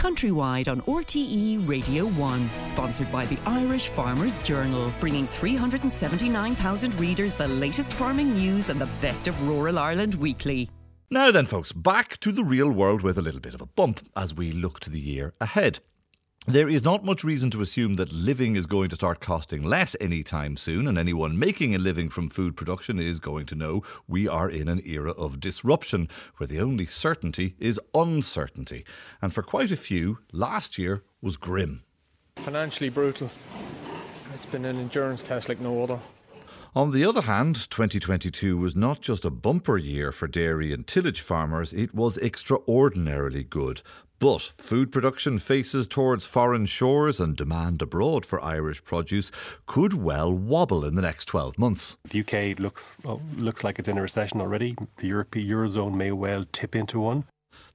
countrywide on RTE Radio 1. Sponsored by the Irish Farmers Journal, bringing 379,000 readers the latest farming news and the best of rural Ireland weekly. Now then, folks, back to the real world with a little bit of a bump as we look to the year ahead. There is not much reason to assume that living is going to start costing less anytime soon, and anyone making a living from food production is going to know we are in an era of disruption where the only certainty is uncertainty. And for quite a few, last year was grim. Financially brutal. It's been an endurance test like no other. On the other hand, 2022 was not just a bumper year for dairy and tillage farmers, it was extraordinarily good. But food production faces towards foreign shores and demand abroad for Irish produce could well wobble in the next 12 months. The UK looks well, looks like it's in a recession already. The European Eurozone may well tip into one.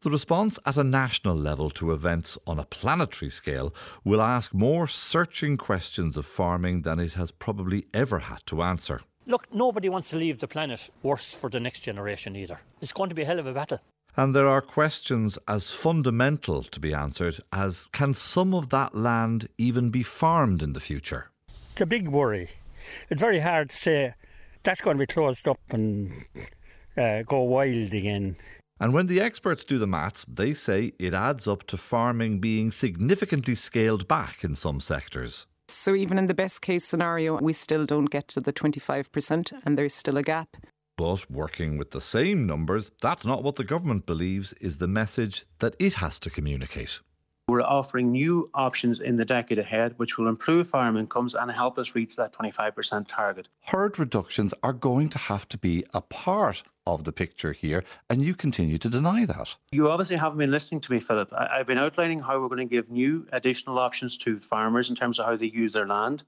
The response at a national level to events on a planetary scale will ask more searching questions of farming than it has probably ever had to answer. Look, nobody wants to leave the planet worse for the next generation either. It's going to be a hell of a battle. And there are questions as fundamental to be answered as can some of that land even be farmed in the future? It's a big worry. It's very hard to say that's going to be closed up and uh, go wild again. And when the experts do the maths, they say it adds up to farming being significantly scaled back in some sectors. So, even in the best case scenario, we still don't get to the 25%, and there's still a gap. But working with the same numbers, that's not what the government believes is the message that it has to communicate. We're offering new options in the decade ahead, which will improve farm incomes and help us reach that 25% target. Herd reductions are going to have to be a part of the picture here, and you continue to deny that. You obviously haven't been listening to me, Philip. I've been outlining how we're going to give new additional options to farmers in terms of how they use their land.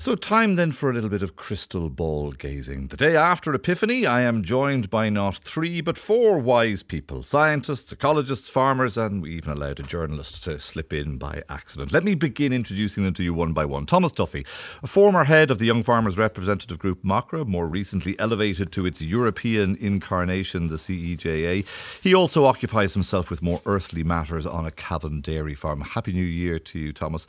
So, time then for a little bit of crystal ball gazing. The day after Epiphany, I am joined by not three but four wise people scientists, ecologists, farmers, and we even allowed a journalist to slip in by accident. Let me begin introducing them to you one by one. Thomas Duffy, a former head of the Young Farmers Representative Group MACRA, more recently elevated to its European incarnation, the CEJA. He also occupies himself with more earthly matters on a Cavan dairy farm. Happy New Year to you, Thomas.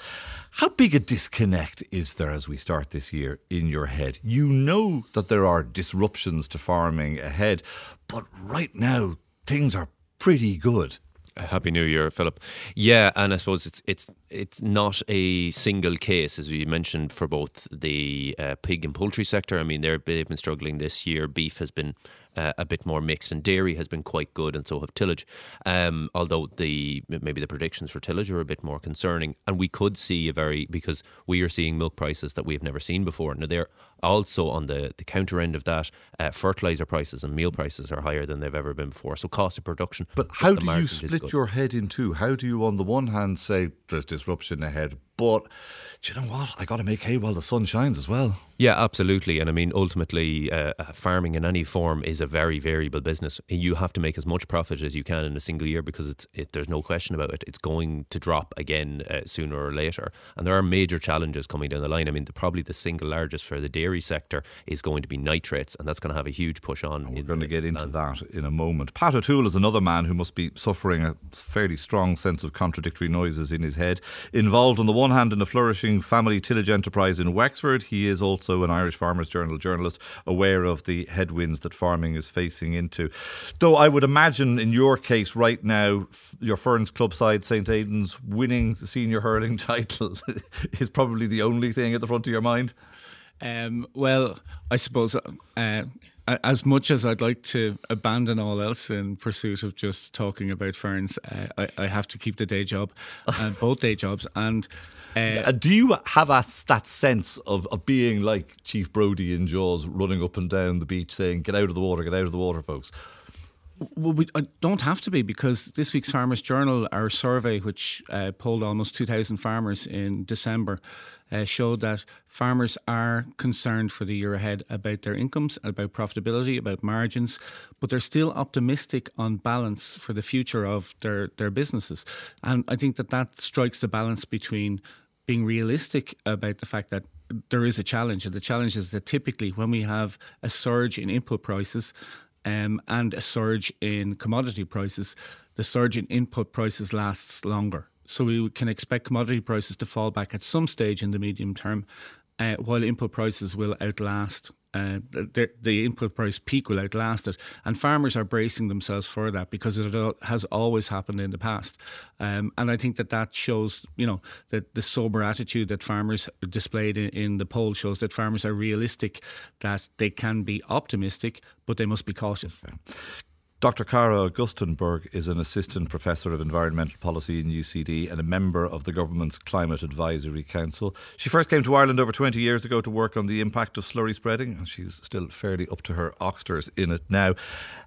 How big a disconnect is there as we start this year in your head? You know that there are disruptions to farming ahead, but right now things are pretty good. Happy New Year, Philip. Yeah, and I suppose it's it's it's not a single case, as we mentioned, for both the uh, pig and poultry sector. I mean, they've been struggling this year. Beef has been uh, a bit more mixed, and dairy has been quite good, and so have tillage. Um, although the maybe the predictions for tillage are a bit more concerning, and we could see a very because we are seeing milk prices that we have never seen before. Now they're also on the the counter end of that, uh, fertilizer prices and meal prices are higher than they've ever been before. So cost of production. But how do you split your head in two? How do you, on the one hand, say there's disruption ahead, but do you know what? I got to make hay while the sun shines as well. Yeah, absolutely. And I mean, ultimately, uh, uh, farming in any form is a very variable business. You have to make as much profit as you can in a single year because it's it, there's no question about it. It's going to drop again uh, sooner or later, and there are major challenges coming down the line. I mean, the, probably the single largest for the dairy sector is going to be nitrates, and that's going to have a huge push on. And we're going to get into that in a moment. Pat O'Toole is another man who must be suffering a fairly strong sense of contradictory noises in his head. Involved on the one hand in a flourishing family tillage enterprise in Wexford, he is also an Irish Farmers Journal journalist, aware of the headwinds that farming is facing into. Though I would imagine in your case right now, your Ferns club side, St Aidan's, winning the senior hurling title is probably the only thing at the front of your mind. Um, well, I suppose uh, as much as I'd like to abandon all else in pursuit of just talking about ferns, uh, I, I, have to keep the day job, uh, both day jobs. And uh, do you have a, that sense of, of being like Chief Brody in Jaws, running up and down the beach saying, "Get out of the water, get out of the water, folks"? Well, we don't have to be because this week's Farmers Journal, our survey, which uh, polled almost 2,000 farmers in December, uh, showed that farmers are concerned for the year ahead about their incomes, about profitability, about margins, but they're still optimistic on balance for the future of their, their businesses. And I think that that strikes the balance between being realistic about the fact that there is a challenge. And the challenge is that typically when we have a surge in input prices, um, and a surge in commodity prices, the surge in input prices lasts longer. So we can expect commodity prices to fall back at some stage in the medium term, uh, while input prices will outlast uh, the, input price peak will outlast it. And farmers are bracing themselves for that because it has always happened in the past. Um, and I think that that shows, you know, that the sober attitude that farmers displayed in, in the poll shows that farmers are realistic, that they can be optimistic, but they must be cautious. Dr. Cara Augustenborg is an assistant professor of environmental policy in UCD and a member of the government's Climate Advisory Council. She first came to Ireland over 20 years ago to work on the impact of slurry spreading, and she's still fairly up to her oxters in it now.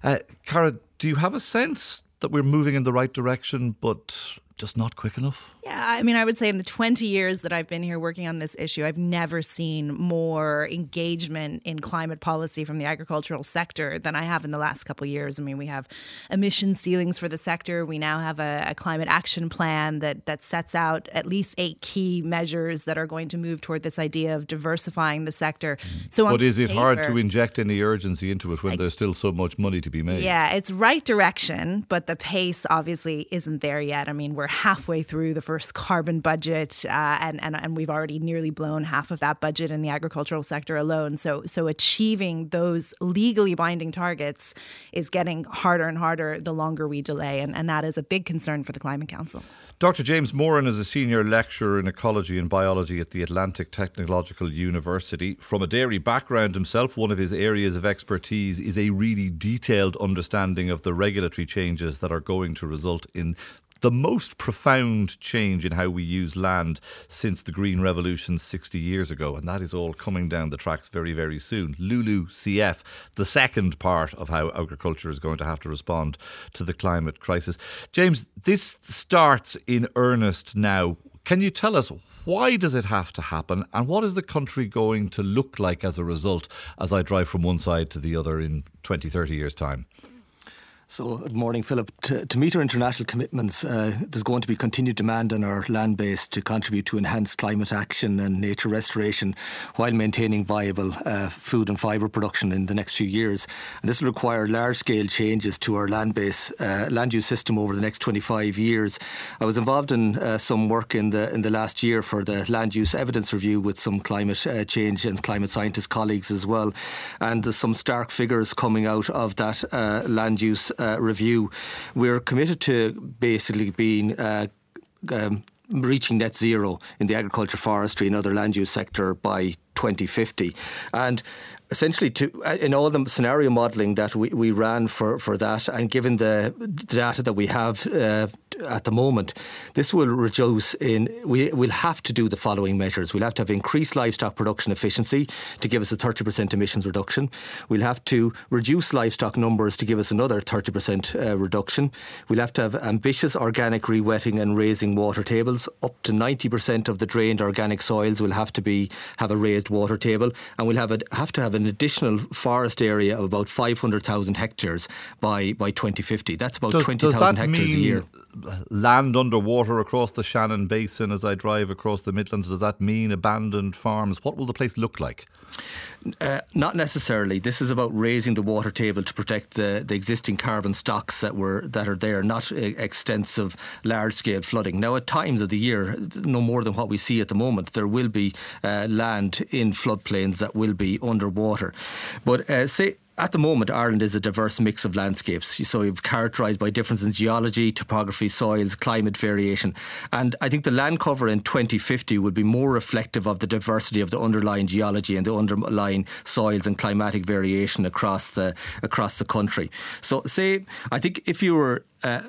Uh, Cara, do you have a sense that we're moving in the right direction, but just not quick enough? Yeah, I mean, I would say in the 20 years that I've been here working on this issue, I've never seen more engagement in climate policy from the agricultural sector than I have in the last couple of years. I mean, we have emission ceilings for the sector. We now have a, a climate action plan that that sets out at least eight key measures that are going to move toward this idea of diversifying the sector. Mm-hmm. So, but is it paper, hard to inject any urgency into it when I, there's still so much money to be made? Yeah, it's right direction, but the pace obviously isn't there yet. I mean, we're halfway through the first first carbon budget, uh, and, and and we've already nearly blown half of that budget in the agricultural sector alone. So so achieving those legally binding targets is getting harder and harder the longer we delay, and, and that is a big concern for the Climate Council. Dr. James Moran is a senior lecturer in ecology and biology at the Atlantic Technological University. From a dairy background himself, one of his areas of expertise is a really detailed understanding of the regulatory changes that are going to result in the most profound change in how we use land since the Green Revolution 60 years ago. And that is all coming down the tracks very, very soon. LULUCF, the second part of how agriculture is going to have to respond to the climate crisis. James, this starts in earnest now. Can you tell us why does it have to happen and what is the country going to look like as a result as I drive from one side to the other in 20, 30 years' time? So, good morning, Philip. To, to meet our international commitments, uh, there's going to be continued demand on our land base to contribute to enhanced climate action and nature restoration while maintaining viable uh, food and fibre production in the next few years. And this will require large scale changes to our land base, uh, land use system over the next 25 years. I was involved in uh, some work in the, in the last year for the land use evidence review with some climate uh, change and climate scientist colleagues as well. And there's some stark figures coming out of that uh, land use uh, review, we're committed to basically being. Uh, um, reaching net zero in the agriculture, forestry, and other land use sector by 2050. And essentially to uh, in all the scenario modelling that we, we ran for, for that and given the data that we have uh, at the moment, this will reduce in, we will have to do the following measures. We'll have to have increased livestock production efficiency to give us a 30% emissions reduction. We'll have to reduce livestock numbers to give us another 30% uh, reduction. We'll have to have ambitious organic re-wetting and raising water tables. Up to 90% of the drained organic soils will have to be have a raised water table and we'll have, a, have to have an additional forest area of about 500,000 hectares by, by 2050. That's about 20,000 hectares a year land underwater across the Shannon Basin as I drive across the Midlands? Does that mean abandoned farms? What will the place look like? Uh, not necessarily. This is about raising the water table to protect the, the existing carbon stocks that were that are there, not extensive, large scale flooding. Now, at times of the year, no more than what we see at the moment, there will be uh, land in floodplains that will be underwater. But uh, say at the moment, Ireland is a diverse mix of landscapes. So you've characterised by difference in geology, topography, soils, climate variation. And I think the land cover in 2050 would be more reflective of the diversity of the underlying geology and the underlying soils and climatic variation across the across the country. So say I think if you were uh,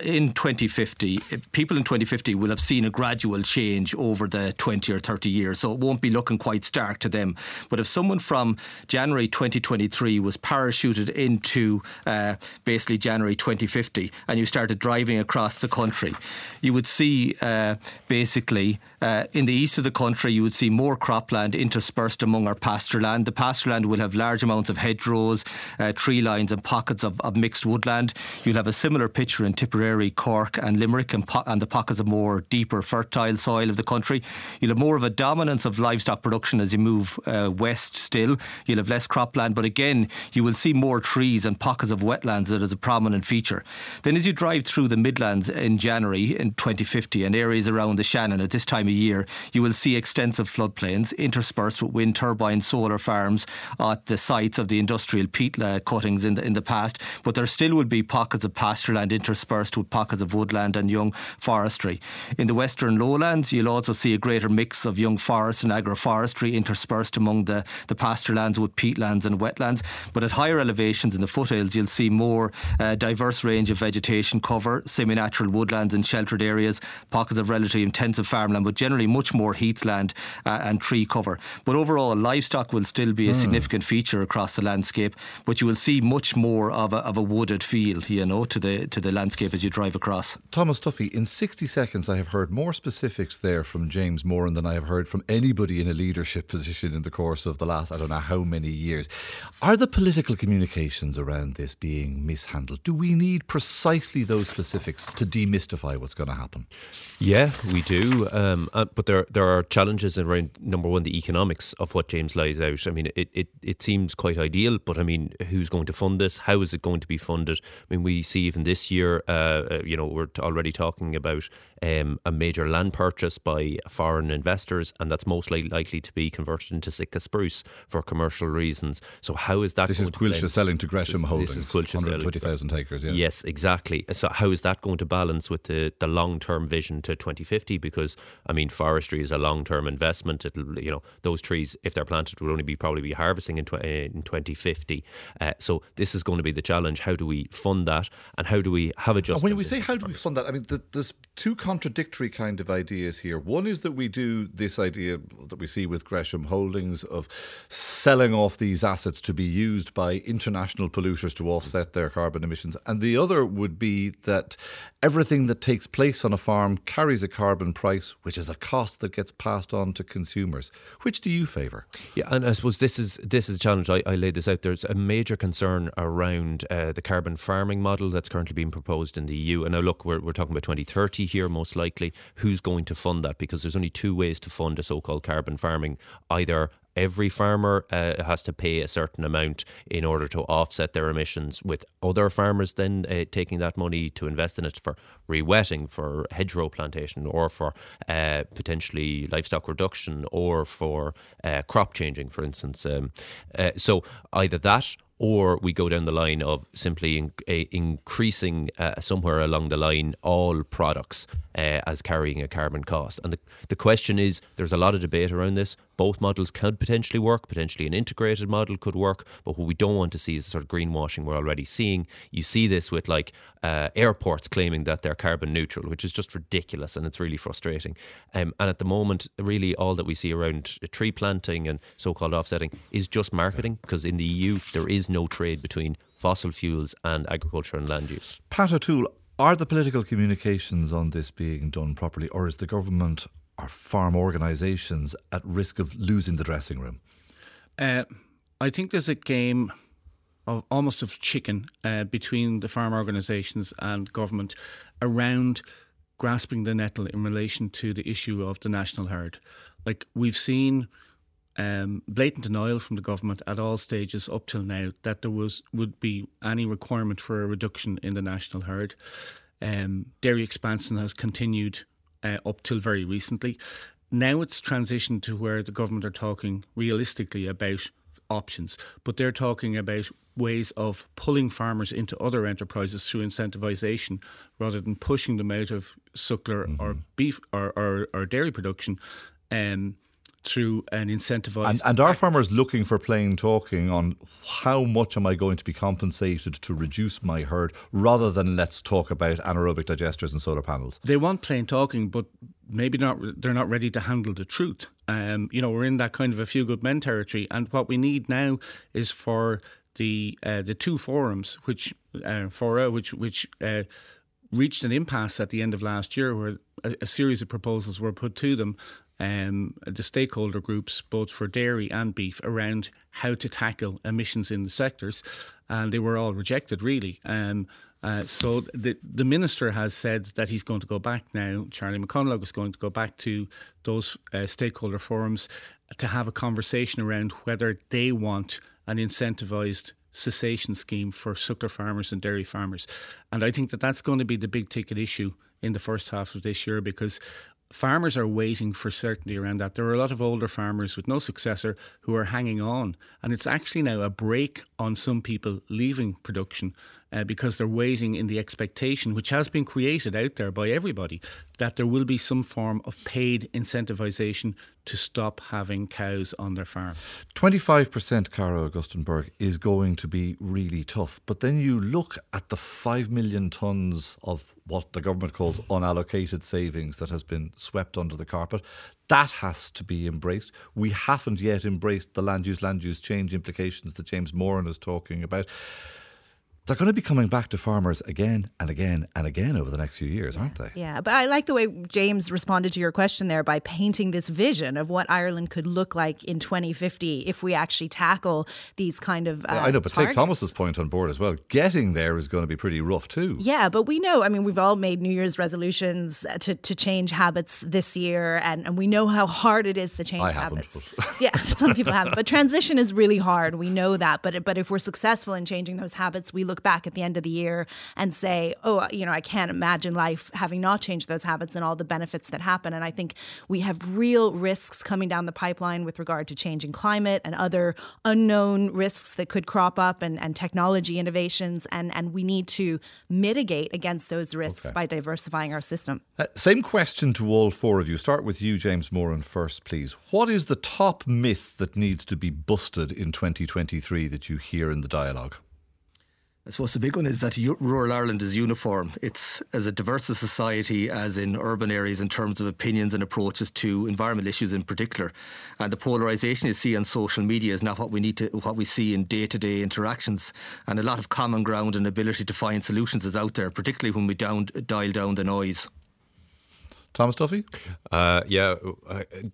in 2050, people in 2050 will have seen a gradual change over the 20 or 30 years, so it won't be looking quite stark to them. But if someone from January 2023 was parachuted into uh, basically January 2050 and you started driving across the country, you would see uh, basically uh, in the east of the country, you would see more cropland interspersed among our pasture land. The pasture land will have large amounts of hedgerows, uh, tree lines, and pockets of, of mixed woodland. You'll have a similar picture in Tipperary, Cork, and Limerick, and, po- and the pockets of more deeper, fertile soil of the country. You'll have more of a dominance of livestock production as you move uh, west still. You'll have less cropland, but again, you will see more trees and pockets of wetlands that is a prominent feature. Then, as you drive through the Midlands in January in 2050 and areas around the Shannon at this time of year, you will see extensive floodplains interspersed with wind turbine solar farms at the sites of the industrial peat uh, cuttings in the, in the past. But there still would be pockets of pasture land interspersed with pockets of woodland and young forestry. In the western lowlands, you'll also see a greater mix of young forest and agroforestry interspersed among the, the pasture lands with peatlands and wetlands. But at higher elevations in the foothills, you'll see more uh, diverse range of vegetation cover, semi natural woodlands and sheltered areas, pockets of relatively intensive farmland, but generally much more heathland uh, and tree cover. But overall, livestock will still be a mm. significant feature across the landscape, but you will see much more of a, of a wooded feel, you know, to the to the landscape as you drive across. Thomas Duffy, in 60 seconds, I have heard more specifics there from James Moran than I have heard from anybody in a leadership position in the course of the last, I don't know how many years. Are the political communications around this being mishandled? Do we need precisely those specifics to demystify what's going to happen? Yeah, we do. Um, uh, but there there are challenges around number one, the economics of what James lays out. I mean, it, it, it seems quite ideal, but I mean, who's going to fund this? How is it going to be funded? I mean, we see even this year, uh, uh you know, we're already talking about um, a major land purchase by foreign investors, and that's mostly likely to be converted into Sitka spruce for commercial reasons. So, how is that? This is Coillte selling to Gresham Holdings. This is Coillte 120,000 acres. Yeah. Yes, exactly. So, how is that going to balance with the, the long term vision to 2050? Because I mean, forestry is a long term investment. It'll, you know, those trees, if they're planted, will only be probably be harvesting in, tw- in 2050. Uh, so, this is going to be the challenge. How do we fund that, and how do we have adjustment? When we say how do we fund that, I mean, the, there's two contradictory kind of ideas here. One is that we do this idea that we see with Gresham Holdings of selling off these assets to be used by international polluters to offset their carbon emissions. And the other would be that everything that takes place on a farm carries a carbon price, which is a cost that gets passed on to consumers. Which do you favour? Yeah, and I suppose this is this is a challenge. I, I laid this out. There's a major concern around uh, the carbon farming model that's currently being proposed in the EU. And now look, we're, we're talking about 2030 here, most likely. Who's going to fund that? Because there's only two ways to fund a so called carbon farming either every farmer uh, has to pay a certain amount in order to offset their emissions, with other farmers then uh, taking that money to invest in it for rewetting, for hedgerow plantation, or for uh, potentially livestock reduction, or for uh, crop changing, for instance. Um, uh, so either that or we go down the line of simply in, uh, increasing uh, somewhere along the line all products uh, as carrying a carbon cost. And the, the question is there's a lot of debate around this. Both models could potentially work, potentially an integrated model could work, but what we don't want to see is sort of greenwashing we're already seeing. You see this with like uh, airports claiming that they're carbon neutral, which is just ridiculous and it's really frustrating. Um, and at the moment, really all that we see around tree planting and so called offsetting is just marketing because in the EU there is no trade between fossil fuels and agriculture and land use. Pat O'Toole, are the political communications on this being done properly, or is the government or farm organisations at risk of losing the dressing room? Uh, I think there's a game of almost of chicken uh, between the farm organisations and government around grasping the nettle in relation to the issue of the national herd. Like we've seen um, blatant denial from the government at all stages up till now that there was would be any requirement for a reduction in the national herd. Um, dairy expansion has continued uh, up till very recently. Now it's transitioned to where the government are talking realistically about options, but they're talking about ways of pulling farmers into other enterprises through incentivisation rather than pushing them out of suckler mm-hmm. or beef or, or, or dairy production. Um, through an incentivized. And, and are farmers looking for plain talking on how much am I going to be compensated to reduce my herd rather than let's talk about anaerobic digesters and solar panels? They want plain talking, but maybe not. They're not ready to handle the truth. Um, you know, we're in that kind of a few good men territory, and what we need now is for the uh, the two forums, which uh, fora, which which. Uh, reached an impasse at the end of last year where a, a, series of proposals were put to them um, the stakeholder groups, both for dairy and beef, around how to tackle emissions in the sectors, and they were all rejected, really. Um, Uh, so the the minister has said that he's going to go back now. Charlie McConalogue is going to go back to those uh, stakeholder forums to have a conversation around whether they want an incentivised cessation scheme for suckler farmers and dairy farmers. And I think that that's going to be the big ticket issue in the first half of this year because farmers are waiting for certainty around that. There are a lot of older farmers with no successor who are hanging on. And it's actually now a break on some people leaving production uh, because they're waiting in the expectation, which has been created out there by everybody, that there will be some form of paid incentivisation to stop having cows on their farm. 25% Cara Augustenborg is going to be really tough. But then you look at the 5 million tonnes of what the government calls unallocated savings that has been swept under the carpet. That has to be embraced. We haven't yet embraced the land use, land use change implications that James Moran is talking about they're going to be coming back to farmers again and again and again over the next few years, aren't they? Yeah, but I like the way James responded to your question there by painting this vision of what Ireland could look like in 2050 if we actually tackle these kind of. Uh, yeah, I know, but targets. take Thomas's point on board as well. Getting there is going to be pretty rough too. Yeah, but we know. I mean, we've all made New Year's resolutions to, to change habits this year, and, and we know how hard it is to change I habits. Yeah, some people haven't, but transition is really hard. We know that. But but if we're successful in changing those habits, we look back at the end of the year and say, oh, you know, I can't imagine life having not changed those habits and all the benefits that happen. And I think we have real risks coming down the pipeline with regard to changing climate and other unknown risks that could crop up and, and technology innovations. And, and we need to mitigate against those risks okay. by diversifying our system. Uh, same question to all four of you. Start with you, James Moran, first, please. What is the top myth that needs to be busted in 2023 that you hear in the dialogue? I suppose the big one is that rural Ireland is uniform. It's as diverse a society as in urban areas in terms of opinions and approaches to environmental issues in particular. And the polarisation you see on social media is not what we need to, what we see in day to day interactions. And a lot of common ground and ability to find solutions is out there, particularly when we down, dial down the noise. Thomas Duffy? Uh, yeah,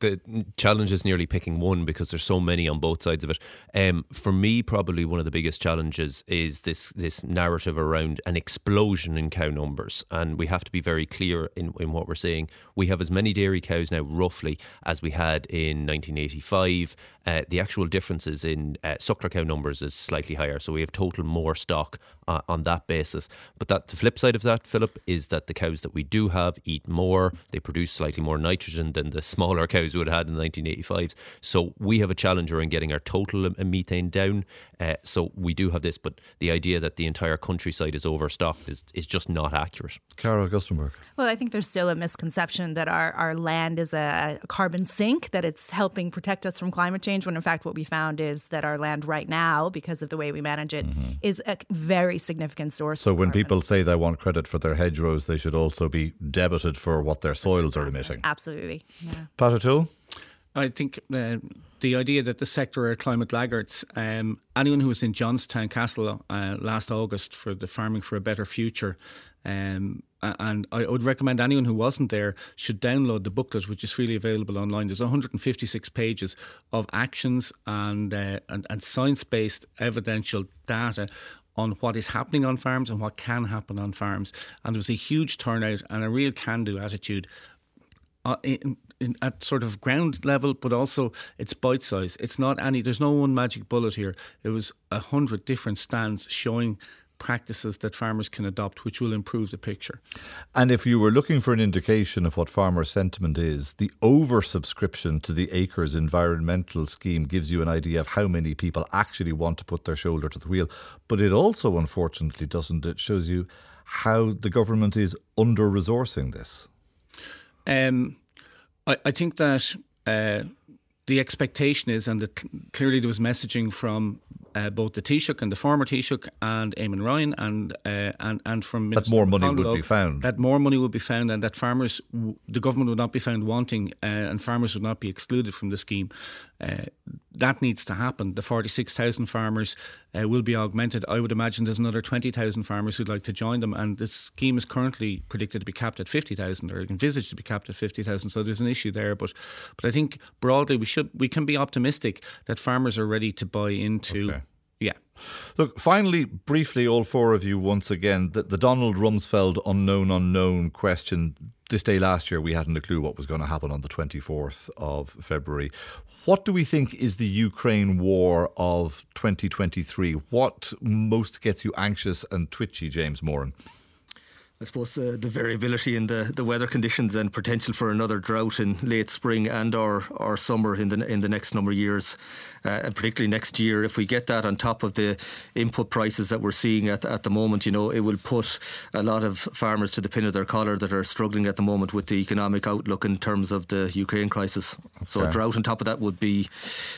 the challenge is nearly picking one because there's so many on both sides of it. Um, for me, probably one of the biggest challenges is this this narrative around an explosion in cow numbers, and we have to be very clear in, in what we're saying. We have as many dairy cows now, roughly, as we had in 1985. Uh, the actual differences in uh, suckler cow numbers is slightly higher, so we have total more stock uh, on that basis. But that the flip side of that, Philip, is that the cows that we do have eat more they produce slightly more nitrogen than the smaller cows would have had in the 1985s. So we have a challenge around getting our total methane down. Uh, so we do have this, but the idea that the entire countryside is overstocked is, is just not accurate. Cara Augustenborg. Well, I think there's still a misconception that our, our land is a, a carbon sink, that it's helping protect us from climate change, when in fact what we found is that our land right now, because of the way we manage it, mm-hmm. is a very significant source. So when carbon. people say they want credit for their hedgerows, they should also be debited for what their soils are emitting. Absolutely. Yeah. Pat O'Toole? I think uh, the idea that the sector are climate laggards. Um, anyone who was in Johnstown Castle uh, last August for the Farming for a Better Future, um, and I would recommend anyone who wasn't there should download the booklet, which is freely available online. There's 156 pages of actions and uh, and, and science based evidential data on what is happening on farms and what can happen on farms. And there was a huge turnout and a real can do attitude. Uh, in, in, at sort of ground level, but also it's bite size. It's not any. There's no one magic bullet here. It was a hundred different stands showing practices that farmers can adopt, which will improve the picture. And if you were looking for an indication of what farmer sentiment is, the oversubscription to the Acres environmental scheme gives you an idea of how many people actually want to put their shoulder to the wheel. But it also, unfortunately, doesn't. It shows you how the government is under resourcing this. Um, I, I think that. Uh, the expectation is, and the, clearly there was messaging from uh, both the Taoiseach and the former Taoiseach and Eamon Ryan and uh, and and from Minister that more money would be found. That more money would be found, and that farmers, the government would not be found wanting, uh, and farmers would not be excluded from the scheme. Uh, that needs to happen. The forty-six thousand farmers uh, will be augmented. I would imagine there's another twenty thousand farmers who'd like to join them, and the scheme is currently predicted to be capped at fifty thousand, or envisaged to be capped at fifty thousand. So there's an issue there, but but I think broadly we should we can be optimistic that farmers are ready to buy into. Okay Yeah. Look, finally, briefly, all four of you once again, the, the Donald Rumsfeld unknown unknown question. This day last year, we hadn't a clue what was going to happen on the 24th of February. What do we think is the Ukraine war of 2023? What most gets you anxious and twitchy, James Moran? I suppose uh, the variability in the, the weather conditions and potential for another drought in late spring and or, or summer in the in the next number of years, uh, and particularly next year, if we get that on top of the input prices that we're seeing at at the moment, you know, it will put a lot of farmers to the pin of their collar that are struggling at the moment with the economic outlook in terms of the Ukraine crisis. Okay. So a drought on top of that would be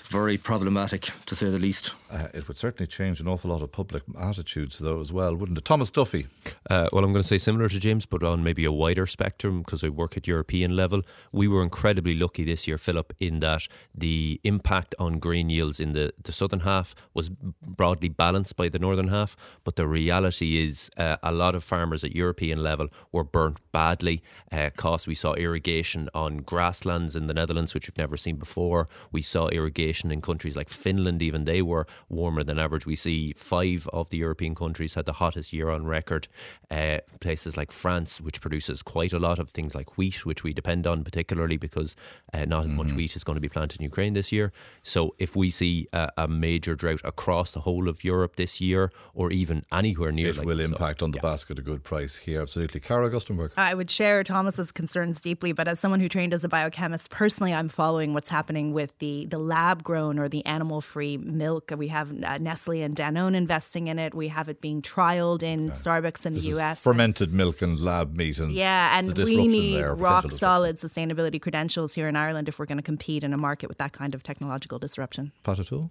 very problematic, to say the least. Uh, it would certainly change an awful lot of public attitudes, though, as well, wouldn't it? Thomas Duffy. Uh, well, I'm going to say similar to James, but on maybe a wider spectrum because I work at European level. We were incredibly lucky this year, Philip, in that the impact on grain yields in the, the southern half was broadly balanced by the northern half. But the reality is, uh, a lot of farmers at European level were burnt badly. Uh, cost we saw irrigation on grasslands in the Netherlands, which we've never seen before. We saw irrigation in countries like Finland, even they were warmer than average. We see five of the European countries had the hottest year on record. Uh, places like France, which produces quite a lot of things like wheat, which we depend on particularly because uh, not as mm-hmm. much wheat is going to be planted in Ukraine this year. So if we see a, a, major drought across the whole of Europe this year, or even anywhere near, it like will impact on the yeah. basket a good price here. Absolutely, Cara Augustenborg. I would share Thomas's concerns deeply, but as someone who trained as a biochemist, personally, I'm following what's happening with the the lab grown or the animal free milk. We have uh, Nestle and Danone investing in it. We have it being trialed in yeah. Starbucks in this the US. fermented milk and lab meat and yeah, and we need there, rock solid sustainability credentials here in Ireland if we're going to compete in a market with that kind of technological disruption. Pat O'Toole?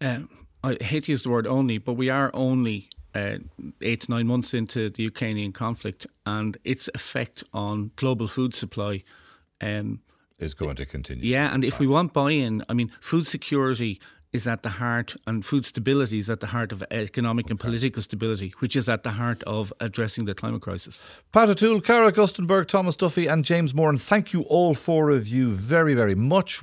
Uh, I hate to use the word only, but we are only uh, eight to nine months into the Ukrainian conflict and its effect on global food supply. Um, is going to continue. Yeah, and if we want buy in, I mean, food security is at the heart, and food stability is at the heart of economic and political stability, which is at the heart of addressing the climate crisis. Pat O'Toole, Cara Augustenborg, Thomas Duffy, and James Moran, thank you all four of you very, very much.